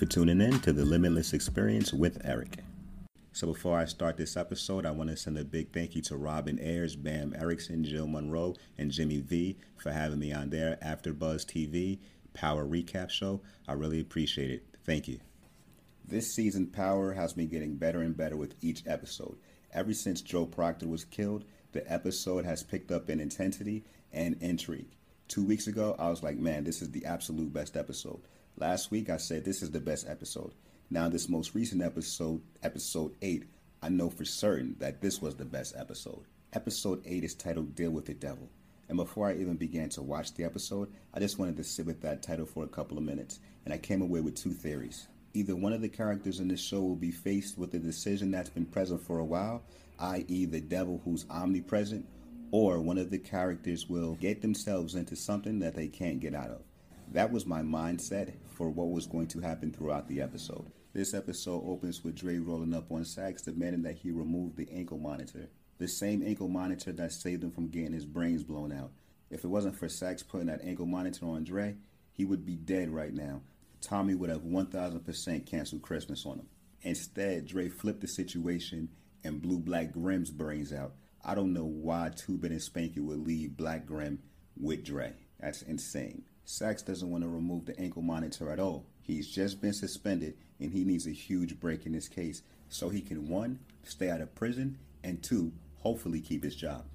for tuning in to the Limitless Experience with Eric. So, before I start this episode, I want to send a big thank you to Robin Ayers, Bam Erickson, Jill Monroe, and Jimmy V for having me on their AfterBuzz TV Power Recap Show. I really appreciate it. Thank you. This season, Power has been getting better and better with each episode. Ever since Joe Proctor was killed, the episode has picked up in intensity and intrigue. Two weeks ago, I was like, man, this is the absolute best episode. Last week I said this is the best episode. Now this most recent episode, episode 8, I know for certain that this was the best episode. Episode 8 is titled Deal with the Devil. And before I even began to watch the episode, I just wanted to sit with that title for a couple of minutes, and I came away with two theories. Either one of the characters in this show will be faced with a decision that's been present for a while, i.e., the devil who's omnipresent, or one of the characters will get themselves into something that they can't get out of. That was my mindset for what was going to happen throughout the episode. This episode opens with Dre rolling up on Saxe demanding that he remove the ankle monitor. The same ankle monitor that saved him from getting his brains blown out. If it wasn't for Saxe putting that ankle monitor on Dre, he would be dead right now. Tommy would have 1000% canceled Christmas on him. Instead, Dre flipped the situation and blew Black Grim's brains out. I don't know why Two-Bit and Spanky would leave Black Grim with Dre. That's insane. Saxe doesn't want to remove the ankle monitor at all. He's just been suspended and he needs a huge break in this case so he can one, stay out of prison, and two, hopefully keep his job.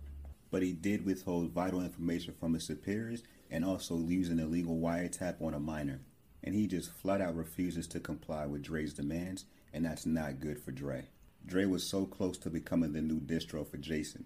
But he did withhold vital information from his superiors and also leaves an illegal wiretap on a minor. And he just flat out refuses to comply with Dre's demands, and that's not good for Dre. Dre was so close to becoming the new distro for Jason,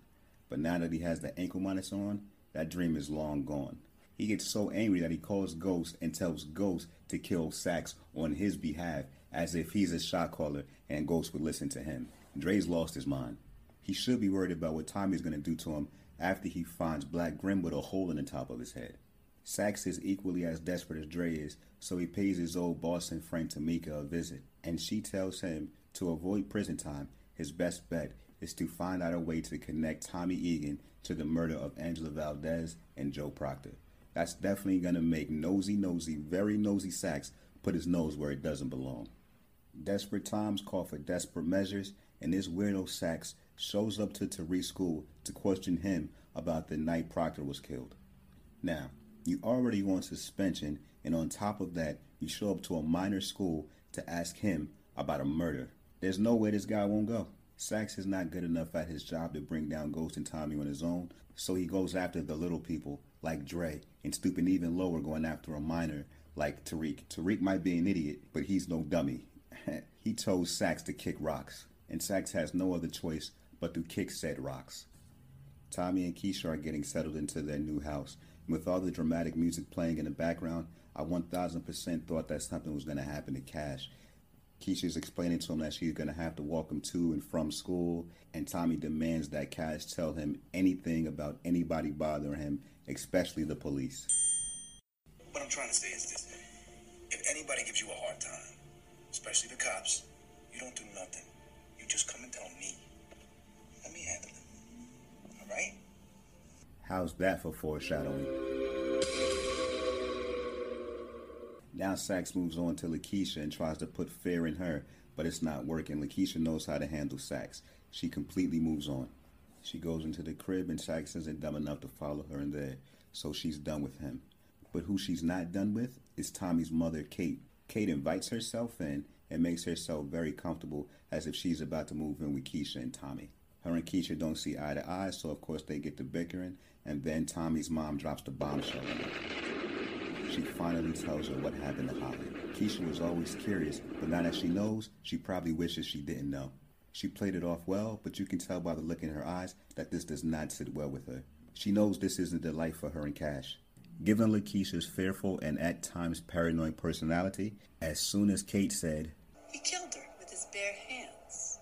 but now that he has the ankle monitor on, that dream is long gone. He gets so angry that he calls Ghost and tells Ghost to kill Saxe on his behalf as if he's a shot caller and Ghost would listen to him. Dre's lost his mind. He should be worried about what Tommy's going to do to him after he finds Black Grim with a hole in the top of his head. Saxe is equally as desperate as Dre is, so he pays his old boss and friend Tamika a visit, and she tells him to avoid prison time, his best bet is to find out a way to connect Tommy Egan to the murder of Angela Valdez and Joe Proctor. That's definitely going to make nosy, nosy, very nosy Saxe put his nose where it doesn't belong. Desperate times call for desperate measures, and this weirdo Saxe shows up to Tariq's school to question him about the night Proctor was killed. Now, you already on suspension, and on top of that, you show up to a minor school to ask him about a murder. There's no way this guy won't go. Saxe is not good enough at his job to bring down Ghost and Tommy on his own, so he goes after the little people like Dre and stooping even lower going after a minor like Tariq. Tariq might be an idiot, but he's no dummy. he told Saxe to kick rocks, and Saxe has no other choice but to kick said rocks. Tommy and Keisha are getting settled into their new house, and with all the dramatic music playing in the background, I 1000% thought that something was going to happen to Cash. Keisha's explaining to him that she's going to have to walk him to and from school, and Tommy demands that Cash tell him anything about anybody bothering him especially the police. What I'm trying to say is this if anybody gives you a hard time, especially the cops, you don't do nothing. You just come and tell me. Let me handle it. All right? How's that for foreshadowing? Now Saxe moves on to Lakeisha and tries to put fear in her, but it's not working. Lakeisha knows how to handle Saxe. She completely moves on. She goes into the crib and Saxe isn't dumb enough to follow her in there, so she's done with him. But who she's not done with is Tommy's mother, Kate. Kate invites herself in and makes herself very comfortable as if she's about to move in with Keisha and Tommy. Her and Keisha don't see eye to eye, so of course they get to bickering, and then Tommy's mom drops the bombshell. She finally tells her what happened to Holly. Keisha was always curious, but now that she knows, she probably wishes she didn't know. She played it off well, but you can tell by the look in her eyes that this does not sit well with her. She knows this isn't the life for her and Cash. Given Lakeisha's fearful and at times paranoid personality, as soon as Kate said, He killed her with his bare hands.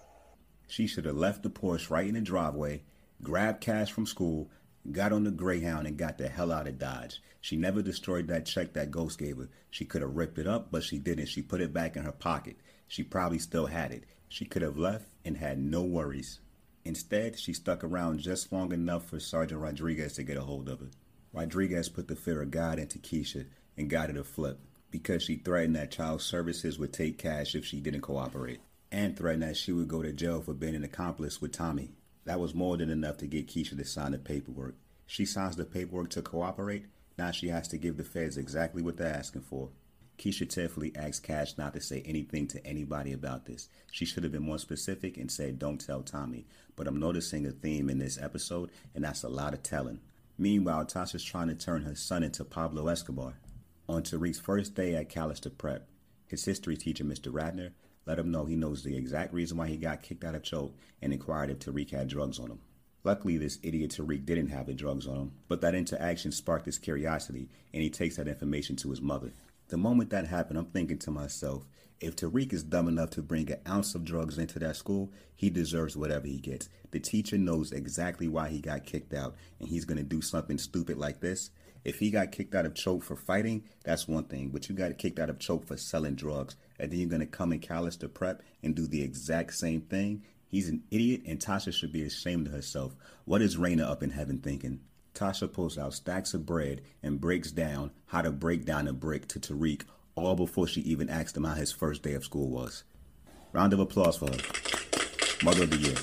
She should have left the Porsche right in the driveway, grabbed cash from school, got on the Greyhound, and got the hell out of Dodge. She never destroyed that check that Ghost gave her. She could have ripped it up, but she didn't. She put it back in her pocket. She probably still had it. She could have left and had no worries. Instead, she stuck around just long enough for Sergeant Rodriguez to get a hold of her. Rodriguez put the fear of God into Keisha and got her to flip because she threatened that child services would take cash if she didn't cooperate and threatened that she would go to jail for being an accomplice with Tommy. That was more than enough to get Keisha to sign the paperwork. She signs the paperwork to cooperate. Now she has to give the feds exactly what they're asking for. Keisha tearfully asked Cash not to say anything to anybody about this. She should have been more specific and said, Don't tell Tommy. But I'm noticing a theme in this episode, and that's a lot of telling. Meanwhile, Tasha's trying to turn her son into Pablo Escobar. On Tariq's first day at Callister Prep, his history teacher, Mr. Radner, let him know he knows the exact reason why he got kicked out of Choate and inquired if Tariq had drugs on him. Luckily, this idiot Tariq didn't have the drugs on him, but that interaction sparked his curiosity, and he takes that information to his mother. The moment that happened, I'm thinking to myself, if Tariq is dumb enough to bring an ounce of drugs into that school, he deserves whatever he gets. The teacher knows exactly why he got kicked out, and he's going to do something stupid like this. If he got kicked out of Choate for fighting, that's one thing, but you got kicked out of Choate for selling drugs, and then you're going to come and in to Prep and do the exact same thing. He's an idiot, and Tasha should be ashamed of herself. What is Raina up in heaven thinking? Tasha pulls out stacks of bread and breaks down how to break down a brick to Tariq all before she even asked him how his first day of school was. Round of applause for her. Mother of the Year.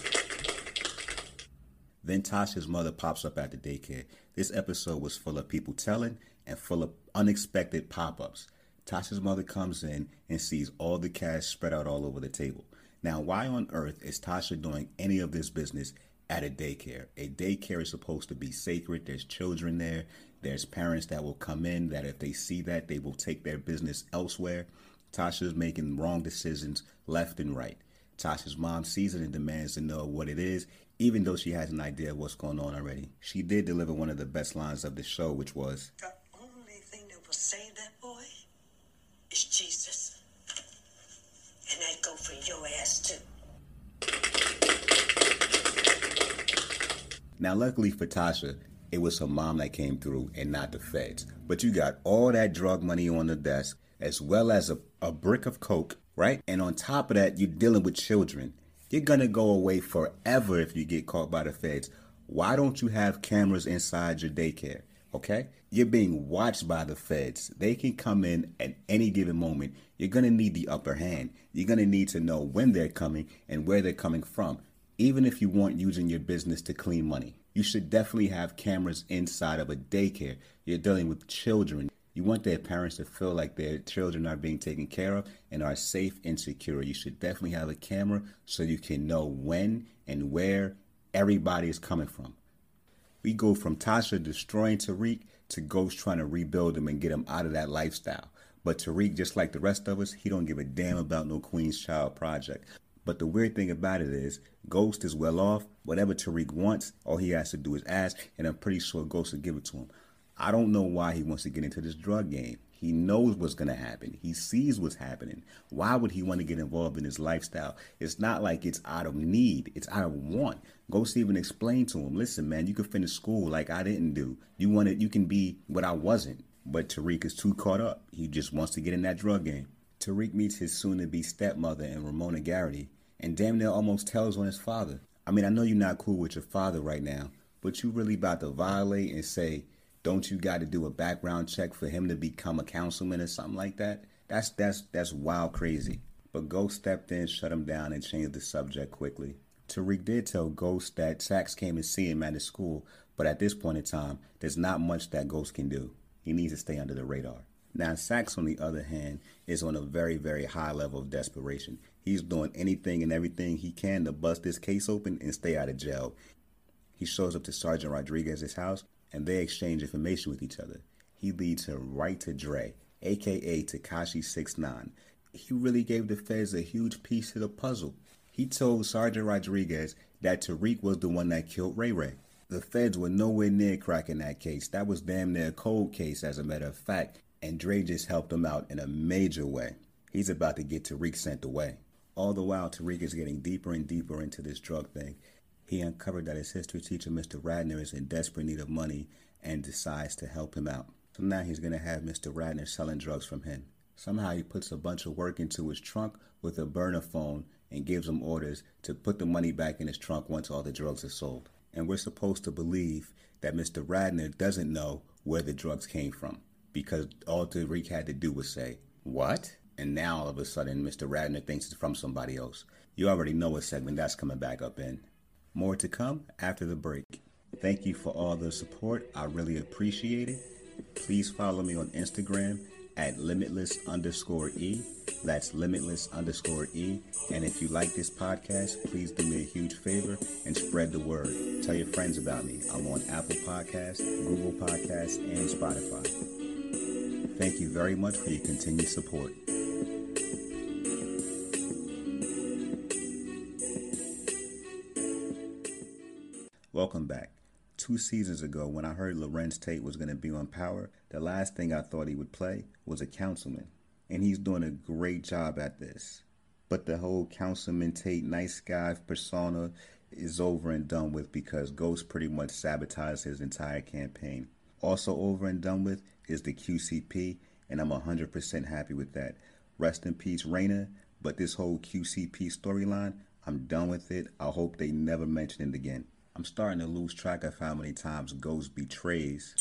Then Tasha's mother pops up at the daycare. This episode was full of people telling and full of unexpected pop ups. Tasha's mother comes in and sees all the cash spread out all over the table. Now, why on earth is Tasha doing any of this business at a daycare? A daycare is supposed to be sacred. There's children there. There's parents that will come in that if they see that, they will take their business elsewhere. Tasha's making wrong decisions left and right. Tasha's mom sees it and demands to know what it is, even though she has an idea of what's going on already. She did deliver one of the best lines of the show, which was The only thing that will save that boy is Jesus. And your ass too. Now, luckily for Tasha, it was her mom that came through and not the feds. But you got all that drug money on the desk, as well as a, a brick of coke, right? And on top of that, you're dealing with children. You're gonna go away forever if you get caught by the feds. Why don't you have cameras inside your daycare? Okay? You're being watched by the feds. They can come in at any given moment. You're gonna need the upper hand. You're gonna need to know when they're coming and where they're coming from even if you weren't using your business to clean money. You should definitely have cameras inside of a daycare. You're dealing with children. You want their parents to feel like their children are being taken care of and are safe and secure. You should definitely have a camera so you can know when and where everybody is coming from. We go from Tasha destroying Tariq to Ghost trying to rebuild him and get him out of that lifestyle. But Tariq, just like the rest of us, he don't give a damn about no Queen's Child project. But the weird thing about it is, Ghost is well off. Whatever Tariq wants, all he has to do is ask, and I'm pretty sure Ghost will give it to him. I don't know why he wants to get into this drug game. He knows what's going to happen. He sees what's happening. Why would he want to get involved in his lifestyle? It's not like it's out of need, it's out of want. Ghost even explain to him, listen, man, you can finish school like I didn't do. You wanted, you can be what I wasn't. But Tariq is too caught up. He just wants to get in that drug game. Tariq meets his soon to be stepmother and Ramona Garrity, and damn near almost tells on his father. I mean, I know you're not cool with your father right now, but you really about to violate and say, don't you got to do a background check for him to become a councilman or something like that? That's that's that's wild crazy. But Ghost stepped in, shut him down, and changed the subject quickly. Tariq did tell Ghost that Saxe came and see him at his school, but at this point in time, there's not much that Ghost can do. He needs to stay under the radar. Now, Saxe, on the other hand, is on a very, very high level of desperation. He's doing anything and everything he can to bust this case open and stay out of jail. He shows up to Sergeant Rodriguez's house and they exchange information with each other. He leads her right to Dre, aka Tekashi 69. He really gave the feds a huge piece of the puzzle. He told Sergeant Rodriguez that Tariq was the one that killed Ray Ray. The feds were nowhere near cracking that case. That was damn near a cold case, as a matter of fact, and Dre just helped him out in a major way. He's about to get Tariq sent away. All the while, Tariq is getting deeper and deeper into this drug thing. He uncovered that his history teacher, Mr. Radner, is in desperate need of money and decides to help him out. So now he's going to have Mr. Radner selling drugs from him. Somehow he puts a bunch of work into his trunk with a burner phone and gives him orders to put the money back in his trunk once all the drugs are sold. And we're supposed to believe that Mr. Radner doesn't know where the drugs came from because all Tariq had to do was say, What? And now all of a sudden, Mr. Radner thinks it's from somebody else. You already know what segment that's coming back up in. More to come after the break. Thank you for all the support. I really appreciate it. Please follow me on Instagram at limitless underscore E. That's limitless underscore E. And if you like this podcast, please do me a huge favor and spread the word. Tell your friends about me. I'm on Apple Podcasts, Google Podcasts, and Spotify. Thank you very much for your continued support. Welcome back. Two seasons ago, when I heard Larenz Tate was going to be on Power, the last thing I thought he would play was a councilman. And he's doing a great job at this. But the whole Councilman Tate nice guy persona is over and done with because Ghost pretty much sabotaged his entire campaign. Also over and done with is the QCP, and I'm 100% happy with that. Rest in peace, Raina. But this whole QCP storyline, I'm done with it. I hope they never mention it again. I'm starting to lose track of how many times Ghost betrays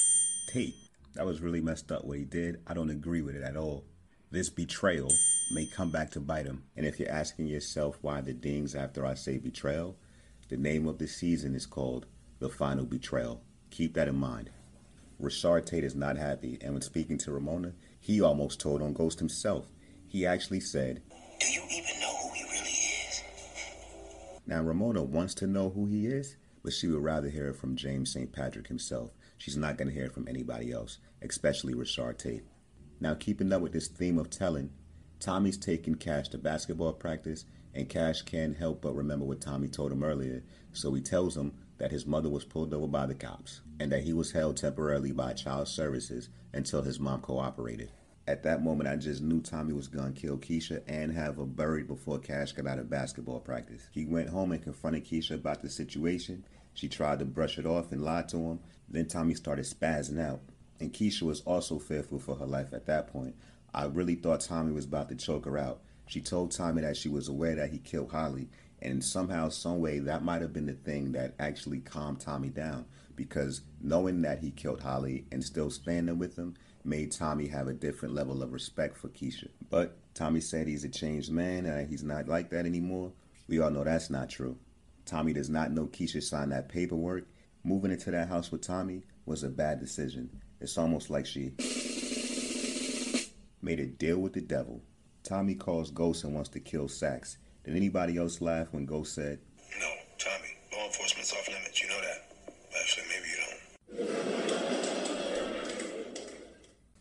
Tate. That was really messed up what he did. I don't agree with it at all. This betrayal may come back to bite him. And if you're asking yourself why the dings after I say betrayal, the name of the season is called The Final Betrayal. Keep that in mind. Rashard Tate is not happy, and when speaking to Ramona, he almost told on Ghost himself. He actually said, Do you even know who he really is? Now, Ramona wants to know who he is, but she would rather hear it from James St. Patrick himself. She's not going to hear it from anybody else, especially Rashard Tate. Now, keeping up with this theme of telling, Tommy's taking Cash to basketball practice, and Cash can't help but remember what Tommy told him earlier, so he tells him that his mother was pulled over by the cops and that he was held temporarily by child services until his mom cooperated. At that moment, I just knew Tommy was going to kill Keisha and have her buried before Cash got out of basketball practice. He went home and confronted Keisha about the situation. She tried to brush it off and lie to him. Then Tommy started spazzing out. And Keisha was also fearful for her life at that point. I really thought Tommy was about to choke her out. She told Tommy that she was aware that he killed Holly, and somehow, some way, that might have been the thing that actually calmed Tommy down because knowing that he killed Holly and still standing with him made Tommy have a different level of respect for Keisha. But Tommy said he's a changed man and he's not like that anymore. We all know that's not true. Tommy does not know Keisha signed that paperwork. Moving into that house with Tommy was a bad decision. It's almost like she made a deal with the devil. Tommy calls Ghost and wants to kill Saxe. Did anybody else laugh when Ghost said, No,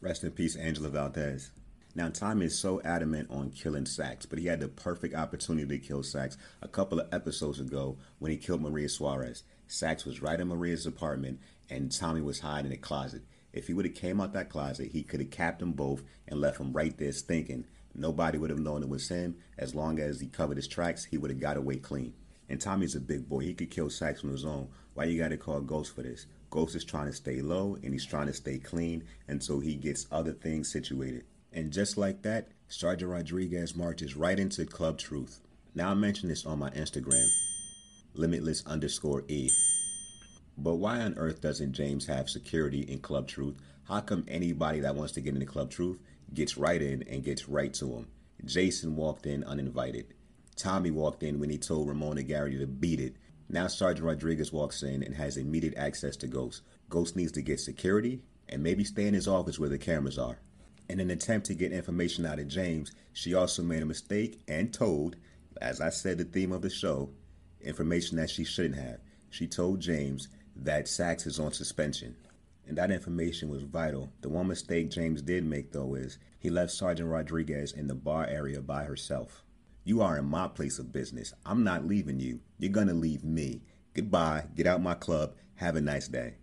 Rest in peace, Angela Valdez. Now, Tommy is so adamant on killing Saxe, but he had the perfect opportunity to kill Saxe a couple of episodes ago when he killed Maria Suarez. Saxe was right in Maria's apartment, and Tommy was hiding in a closet. If he would have came out that closet, he could have capped them both and left them right there stinking. Nobody would have known it was him. As long as he covered his tracks, he would have got away clean. And Tommy's a big boy. He could kill Saxe on his own. Why you gotta call Ghost for this? Ghost is trying to stay low and he's trying to stay clean until he gets other things situated. And just like that, Sergeant Rodriguez marches right into Club Truth. Now I mentioned this on my Instagram, limitless underscore E. But why on earth doesn't James have security in Club Truth? How come anybody that wants to get into Club Truth gets right in and gets right to him? Jason walked in uninvited. Tommy walked in when he told Ramona Garrity to beat it. Now Sergeant Rodriguez walks in and has immediate access to Ghost. Ghost needs to get security and maybe stay in his office where the cameras are. In an attempt to get information out of James, she also made a mistake and told, as I said, the theme of the show, information that she shouldn't have. She told James that Saxe is on suspension. And that information was vital. The one mistake James did make, though, is he left Sergeant Rodriguez in the bar area by herself. You are in my place of business. I'm not leaving you. You're going to leave me. Goodbye, get out my club, have a nice day.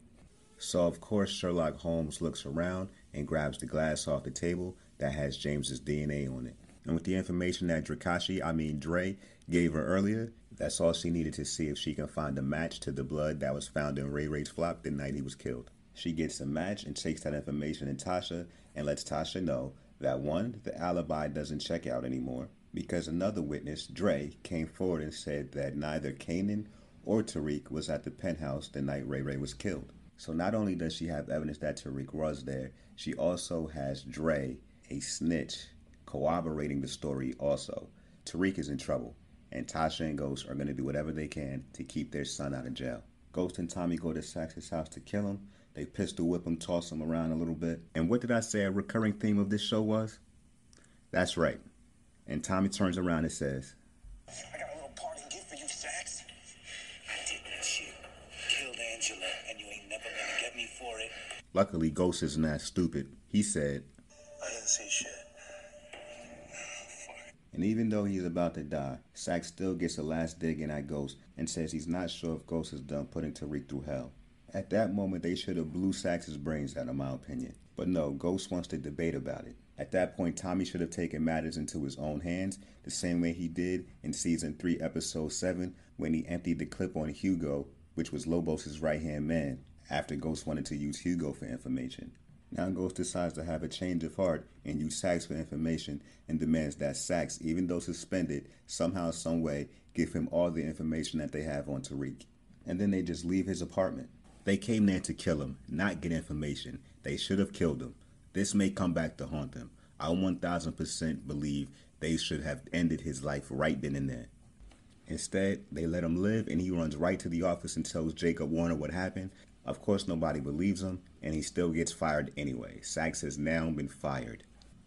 So, of course, Sherlock Holmes looks around and grabs the glass off the table that has James's DNA on it. And with the information that Drakashi, I mean Dre, gave her earlier, that's all she needed to see if she can find a match to the blood that was found in Ray Ray's flop the night he was killed. She gets a match and takes that information to Tasha and lets Tasha know that one, the alibi doesn't check out anymore because another witness, Dre, came forward and said that neither Kanan or Tariq was at the penthouse the night Ray Ray was killed. So not only does she have evidence that Tariq was there, she also has Dre, a snitch, corroborating the story also. Tariq is in trouble and Tasha and Ghost are going to do whatever they can to keep their son out of jail. Ghost and Tommy go to Saxe's house to kill him. They pistol whip him, toss him around a little bit. And what did I say a recurring theme of this show was? That's right. And Tommy turns around and says, I got a little parting gift for you, Saxe. I did that shit. Killed Angela, and you ain't never gonna get me for it. Luckily, Ghost isn't that stupid. He said, I didn't say shit. And even though he's about to die, Saxe still gets a last dig in at Ghost and says he's not sure if Ghost is done putting Tariq through hell. At that moment, they should have blew Saxe's brains out, in my opinion. But no, Ghost wants to debate about it. At that point, Tommy should have taken matters into his own hands, the same way he did in season 3, episode 7, when he emptied the clip on Hugo, which was Lobos' right hand man, after Ghost wanted to use Hugo for information. Now Ghost decides to have a change of heart and use Saxe for information and demands that Saxe, even though suspended, somehow, someway, give him all the information that they have on Tariq. And then they just leave his apartment. They came there to kill him, not get information. They should have killed him. This may come back to haunt them. I 1000% believe they should have ended his life right then and there. Instead, they let him live and he runs right to the office and tells Jacob Warner what happened. Of course, nobody believes him and he still gets fired anyway. Saxe has now been fired.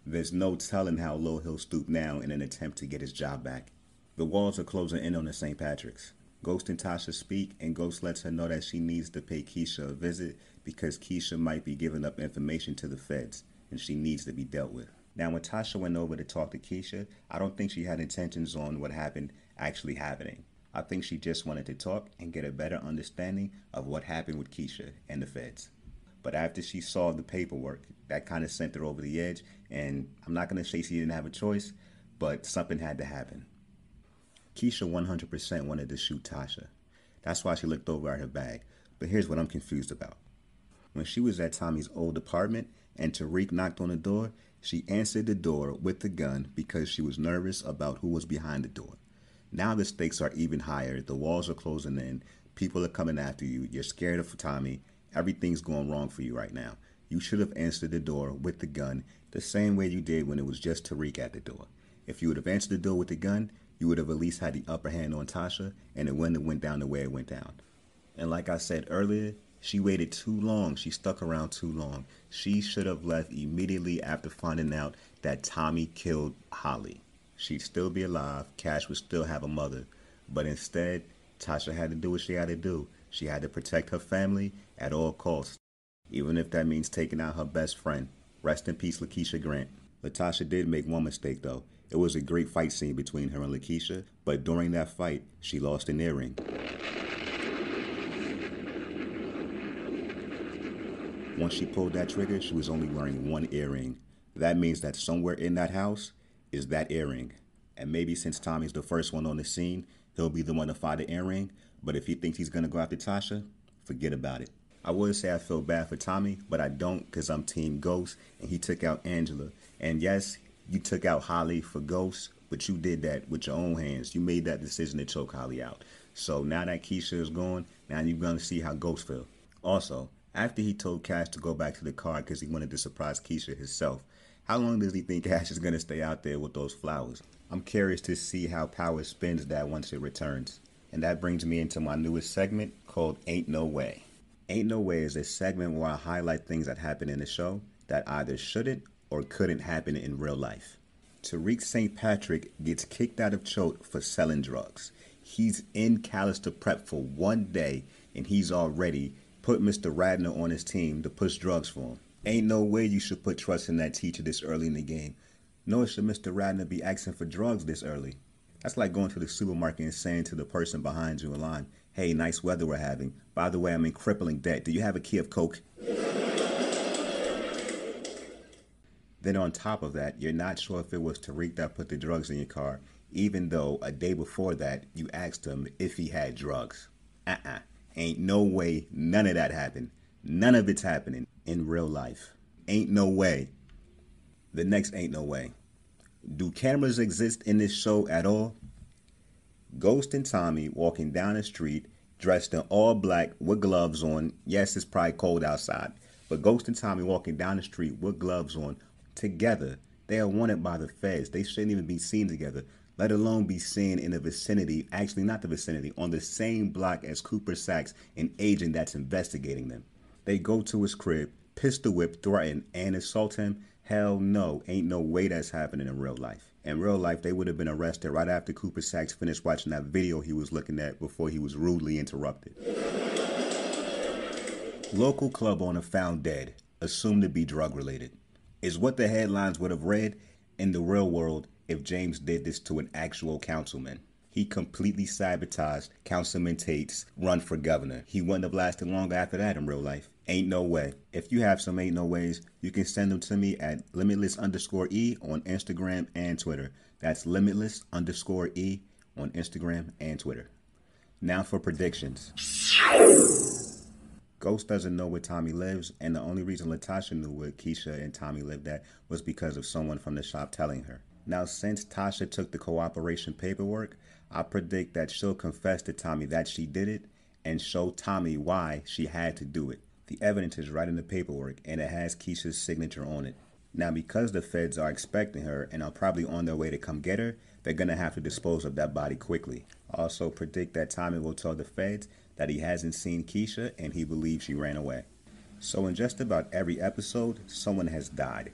There's no telling how low he'll stoop now in an attempt to get his job back. The walls are closing in on the St. Patrick's. Ghost and Tasha speak, and Ghost lets her know that she needs to pay Keisha a visit because Keisha might be giving up information to the feds, and she needs to be dealt with. Now, when Tasha went over to talk to Keisha, I don't think she had intentions on what happened actually happening. I think she just wanted to talk and get a better understanding of what happened with Keisha and the feds. But after she saw the paperwork, that kind of sent her over the edge, and I'm not going to say she didn't have a choice, but something had to happen. Keisha 100% wanted to shoot Tasha. That's why she looked over at her bag. But here's what I'm confused about. When she was at Tommy's old apartment and Tariq knocked on the door, she answered the door with the gun because she was nervous about who was behind the door. Now the stakes are even higher. The walls are closing in. People are coming after you. You're scared of Tommy. Everything's going wrong for you right now. You should have answered the door with the gun the same way you did when it was just Tariq at the door. If you would have answered the door with the gun, you would have at least had the upper hand on Tasha, and it wouldn't have went down the way it went down. And like I said earlier, she waited too long. She stuck around too long. She should have left immediately after finding out that Tommy killed Holly. She'd still be alive. Cash would still have a mother. But instead, Tasha had to do what she had to do. She had to protect her family at all costs, even if that means taking out her best friend. Rest in peace, Lakeisha Grant. Latasha did make one mistake, though. It was a great fight scene between her and Lakeisha, but during that fight, she lost an earring. Once she pulled that trigger, she was only wearing one earring. That means that somewhere in that house is that earring. And maybe since Tommy's the first one on the scene, he'll be the one to find the earring. But if he thinks he's to go after Tasha, forget about it. I would say I feel bad for Tommy, but I don't because I'm Team Ghost and he took out Angela. And yes, you took out Holly for Ghost, but you did that with your own hands. You made that decision to choke Holly out. So now that Keisha is gone, now you're to see how Ghost feel. Also, after he told Cash to go back to the car because he wanted to surprise Keisha himself, how long does he think Cash is going to stay out there with those flowers? I'm curious to see how Power spins that once it returns. And that brings me into my newest segment called Ain't No Way. Ain't No Way is a segment where I highlight things that happen in the show that either shouldn't or couldn't happen in real life. Tariq St. Patrick gets kicked out of Choate for selling drugs. He's in Callister Prep for one day and he's already put Mr. Radner on his team to push drugs for him. Ain't no way you should put trust in that teacher this early in the game. Nor should Mr. Radner be asking for drugs this early. That's like going to the supermarket and saying to the person behind you in line, hey, nice weather we're having. By the way, I'm in crippling debt. Do you have a key of Coke? Then on top of that, you're not sure if it was Tariq that put the drugs in your car, even though a day before that you asked him if he had drugs. Uh-uh. Ain't no way none of that happened. None of it's happening in real life. Ain't no way. The next ain't no way. Do cameras exist in this show at all? Ghost and Tommy walking down the street dressed in all black with gloves on. Yes, it's probably cold outside, but Ghost and Tommy walking down the street with gloves on together. They are wanted by the feds. They shouldn't even be seen together, let alone be seen in the vicinity, actually, not the vicinity, on the same block as Cooper Saxe, an agent that's investigating them. They go to his crib, pistol whip, threaten, and assault him. Hell no, ain't no way that's happening in real life. In real life, they would have been arrested right after Cooper Saxe finished watching that video he was looking at before he was rudely interrupted. Local club owner found dead, assumed to be drug related. Is what the headlines would have read in the real world if James did this to an actual councilman. He completely sabotaged Councilman Tate's run for governor. He wouldn't have lasted long after that in real life. Ain't no way. If you have some ain't no ways, you can send them to me at limitless underscore e on Instagram and Twitter. That's limitless underscore e on Instagram and Twitter. Now for predictions. Ghost doesn't know where Tommy lives, and the only reason Latasha knew where Keisha and Tommy lived at was because of someone from the shop telling her. Now, since Tasha took the cooperation paperwork, I predict that she'll confess to Tommy that she did it and show Tommy why she had to do it. The evidence is right in the paperwork and it has Keisha's signature on it. Now, because the feds are expecting her and are probably on their way to come get her, they're going to have to dispose of that body quickly. Also, predict that Tommy will tell the feds that he hasn't seen Keisha and he believes she ran away. So, in just about every episode, someone has died.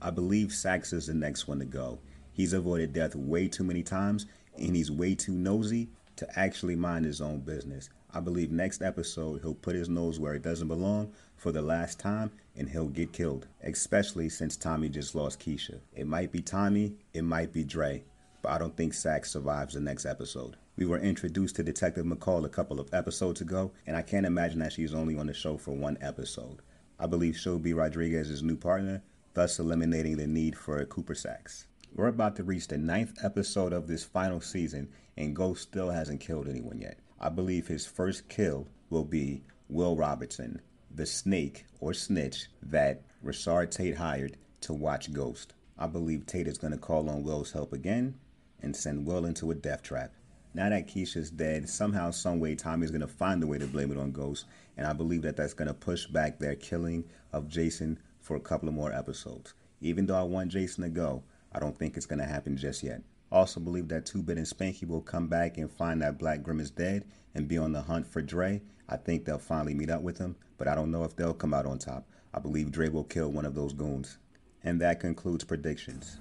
I believe Saxe is the next one to go. He's avoided death way too many times and he's way too nosy to actually mind his own business. I believe next episode he'll put his nose where it doesn't belong for the last time and he'll get killed, especially since Tommy just lost Keisha. It might be Tommy, it might be Dre, but I don't think Saxe survives the next episode. We were introduced to Detective McCall a couple of episodes ago, and I can't imagine that she's only on the show for one episode. I believe she'll be Rodriguez's new partner, thus eliminating the need for a Cooper Saxe. We're about to reach the ninth episode of this final season, and Ghost still hasn't killed anyone yet. I believe his first kill will be Will Robertson, the snake or snitch that Rashard Tate hired to watch Ghost. I believe Tate is going to call on Will's help again and send Will into a death trap. Now that Keisha's dead, somehow, someway, Tommy's going to find a way to blame it on Ghost, and I believe that that's going to push back their killing of Jason for a couple of more episodes. Even though I want Jason to go, I don't think it's going to happen just yet. Also believe that Two Bit and Spanky will come back and find that Black Grim is dead and be on the hunt for Dre. I think they'll finally meet up with him, but I don't know if they'll come out on top. I believe Dre will kill one of those goons. And that concludes predictions.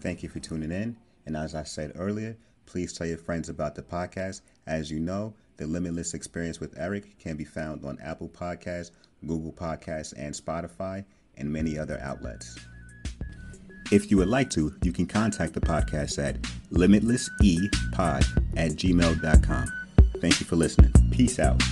Thank you for tuning in. And as I said earlier, please tell your friends about the podcast. As you know, the Limitless Experience with Eric can be found on Apple Podcasts, Google Podcasts, and Spotify, and many other outlets. If you would like to, you can contact the podcast at limitlessepod at gmail.com. Thank you for listening. Peace out.